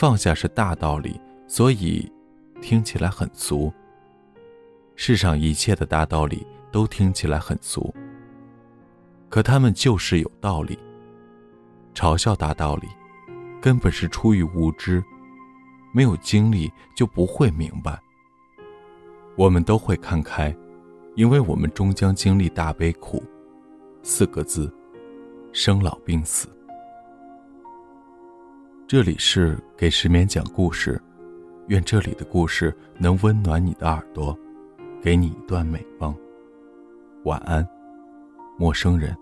放下是大道理，所以听起来很俗。世上一切的大道理都听起来很俗，可他们就是有道理。嘲笑大道理，根本是出于无知，没有经历就不会明白。我们都会看开，因为我们终将经历大悲苦。四个字：生老病死。这里是给失眠讲故事，愿这里的故事能温暖你的耳朵，给你一段美梦。晚安，陌生人。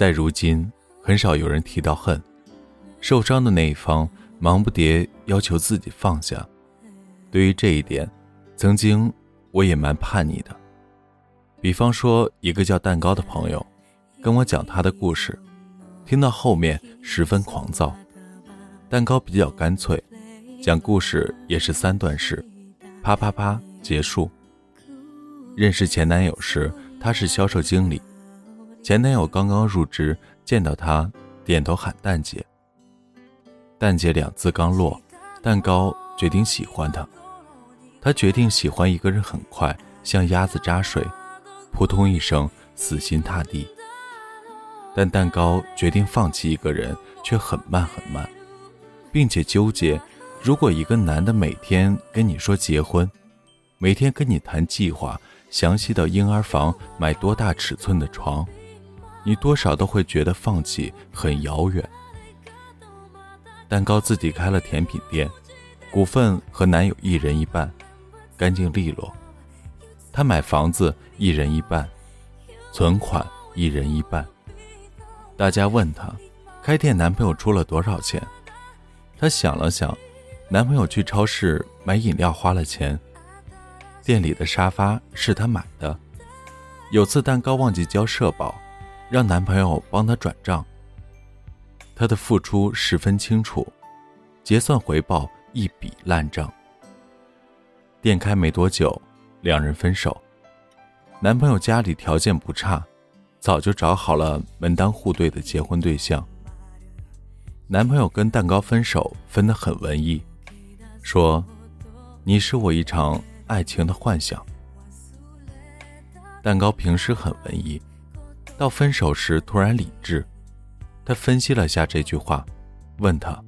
在如今，很少有人提到恨，受伤的那一方忙不迭要求自己放下。对于这一点，曾经我也蛮叛逆的。比方说，一个叫蛋糕的朋友，跟我讲他的故事，听到后面十分狂躁。蛋糕比较干脆，讲故事也是三段式，啪啪啪结束。认识前男友时，他是销售经理。前男友刚刚入职，见到她，点头喊蛋姐。蛋姐两字刚落，蛋糕决定喜欢她。他决定喜欢一个人很快，像鸭子扎水，扑通一声死心塌地。但蛋糕决定放弃一个人，却很慢很慢，并且纠结：如果一个男的每天跟你说结婚，每天跟你谈计划，详细到婴儿房买多大尺寸的床。你多少都会觉得放弃很遥远。蛋糕自己开了甜品店，股份和男友一人一半，干净利落。他买房子一人一半，存款一人一半。大家问他，开店男朋友出了多少钱？他想了想，男朋友去超市买饮料花了钱，店里的沙发是他买的。有次蛋糕忘记交社保。让男朋友帮她转账，她的付出十分清楚，结算回报一笔烂账。店开没多久，两人分手。男朋友家里条件不差，早就找好了门当户对的结婚对象。男朋友跟蛋糕分手分得很文艺，说：“你是我一场爱情的幻想。”蛋糕平时很文艺。到分手时突然理智，他分析了下这句话，问他：“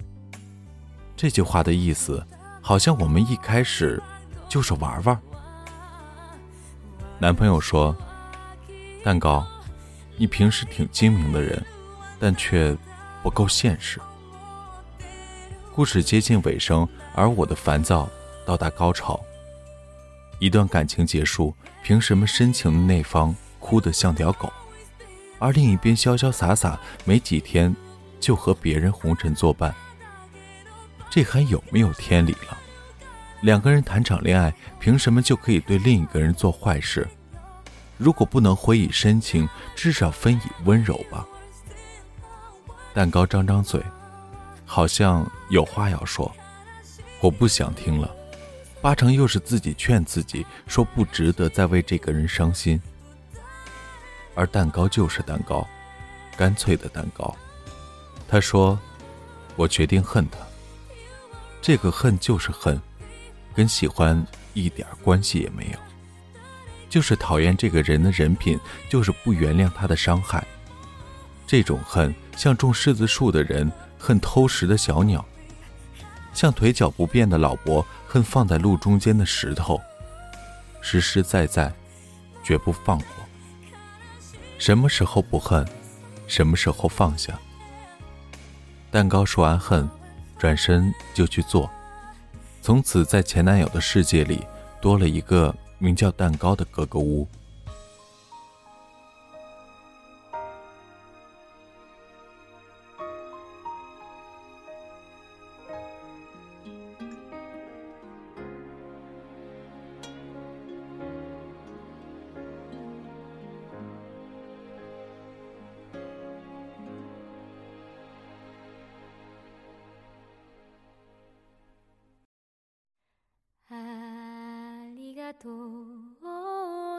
这句话的意思，好像我们一开始就是玩玩。”男朋友说：“蛋糕，你平时挺精明的人，但却不够现实。”故事接近尾声，而我的烦躁到达高潮。一段感情结束，凭什么深情的那方哭得像条狗？而另一边潇潇洒洒，没几天就和别人红尘作伴，这还有没有天理了？两个人谈场恋爱，凭什么就可以对另一个人做坏事？如果不能回以深情，至少分以温柔吧。蛋糕张张嘴，好像有话要说，我不想听了，八成又是自己劝自己说不值得再为这个人伤心。而蛋糕就是蛋糕，干脆的蛋糕。他说：“我决定恨他。这个恨就是恨，跟喜欢一点关系也没有。就是讨厌这个人的人品，就是不原谅他的伤害。这种恨，像种柿子树的人恨偷食的小鸟，像腿脚不便的老伯恨放在路中间的石头。实实在在，绝不放过。”什么时候不恨，什么时候放下？蛋糕说完恨，转身就去做，从此在前男友的世界里多了一个名叫蛋糕的格格巫。とう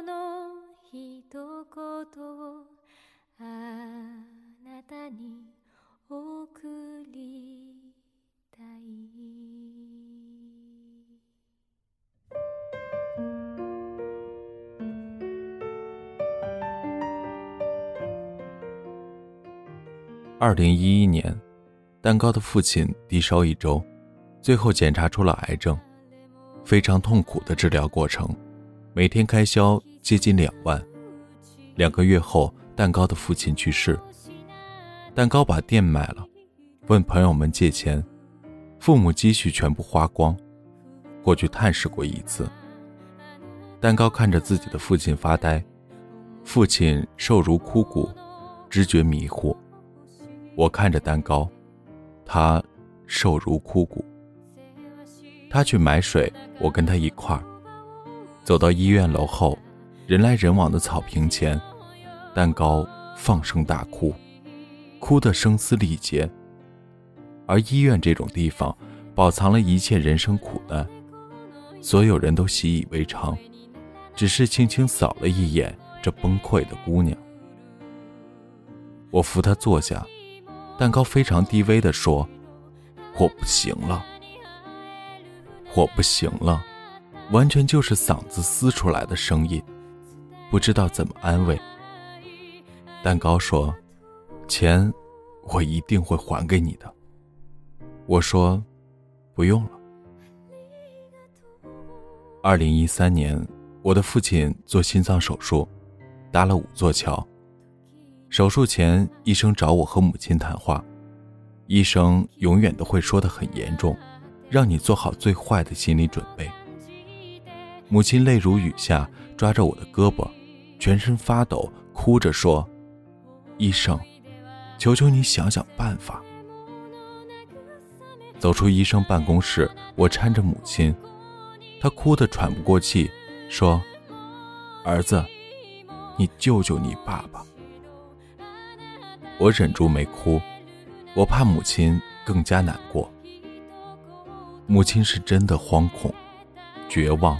の一言をあなたに送りたい二零一一年，蛋糕的父亲低烧一周，最后检查出了癌症。 非常痛苦的治疗过程，每天开销接近两万。两个月后，蛋糕的父亲去世。蛋糕把店卖了，问朋友们借钱，父母积蓄全部花光。过去探视过一次。蛋糕看着自己的父亲发呆，父亲瘦如枯骨，知觉迷糊。我看着蛋糕，他瘦如枯骨。他去买水，我跟他一块儿走到医院楼后，人来人往的草坪前，蛋糕放声大哭，哭得声嘶力竭。而医院这种地方，饱藏了一切人生苦难，所有人都习以为常，只是轻轻扫了一眼这崩溃的姑娘。我扶她坐下，蛋糕非常低微地说：“我不行了。”我不行了，完全就是嗓子撕出来的声音，不知道怎么安慰。蛋糕说：“钱，我一定会还给你的。”我说：“不用了。”二零一三年，我的父亲做心脏手术，搭了五座桥。手术前，医生找我和母亲谈话，医生永远都会说的很严重。让你做好最坏的心理准备。母亲泪如雨下，抓着我的胳膊，全身发抖，哭着说：“医生，求求你想想办法。”走出医生办公室，我搀着母亲，她哭得喘不过气，说：“儿子，你救救你爸爸。”我忍住没哭，我怕母亲更加难过。母亲是真的惶恐、绝望、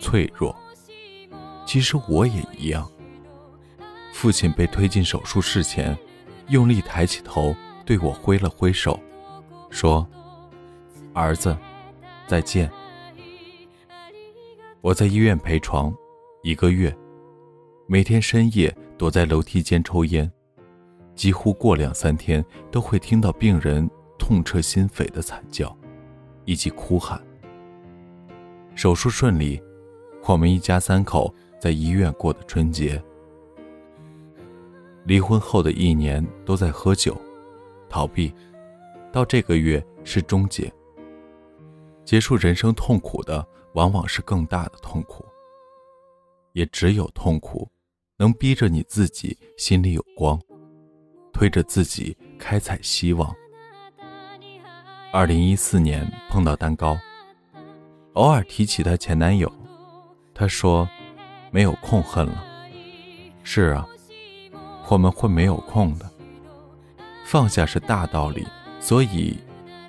脆弱。其实我也一样。父亲被推进手术室前，用力抬起头，对我挥了挥手，说：“儿子，再见。”我在医院陪床一个月，每天深夜躲在楼梯间抽烟，几乎过两三天都会听到病人痛彻心扉的惨叫。以及哭喊。手术顺利，我们一家三口在医院过的春节。离婚后的一年都在喝酒，逃避，到这个月是终结。结束人生痛苦的，往往是更大的痛苦。也只有痛苦，能逼着你自己心里有光，推着自己开采希望。二零一四年碰到蛋糕，偶尔提起她前男友，她说：“没有空恨了。”是啊，我们会没有空的。放下是大道理，所以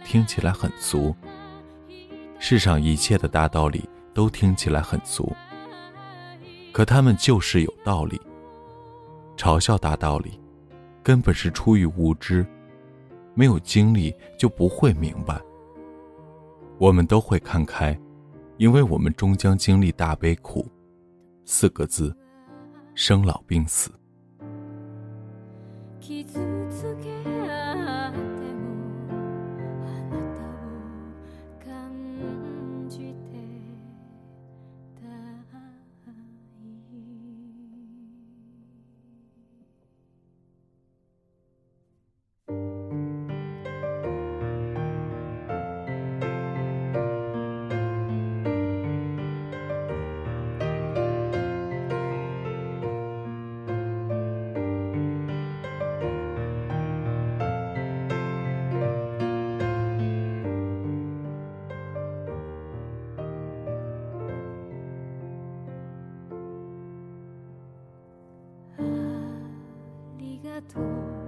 听起来很俗。世上一切的大道理都听起来很俗，可他们就是有道理。嘲笑大道理，根本是出于无知。没有经历就不会明白。我们都会看开，因为我们终将经历大悲苦。四个字：生老病死。Tout.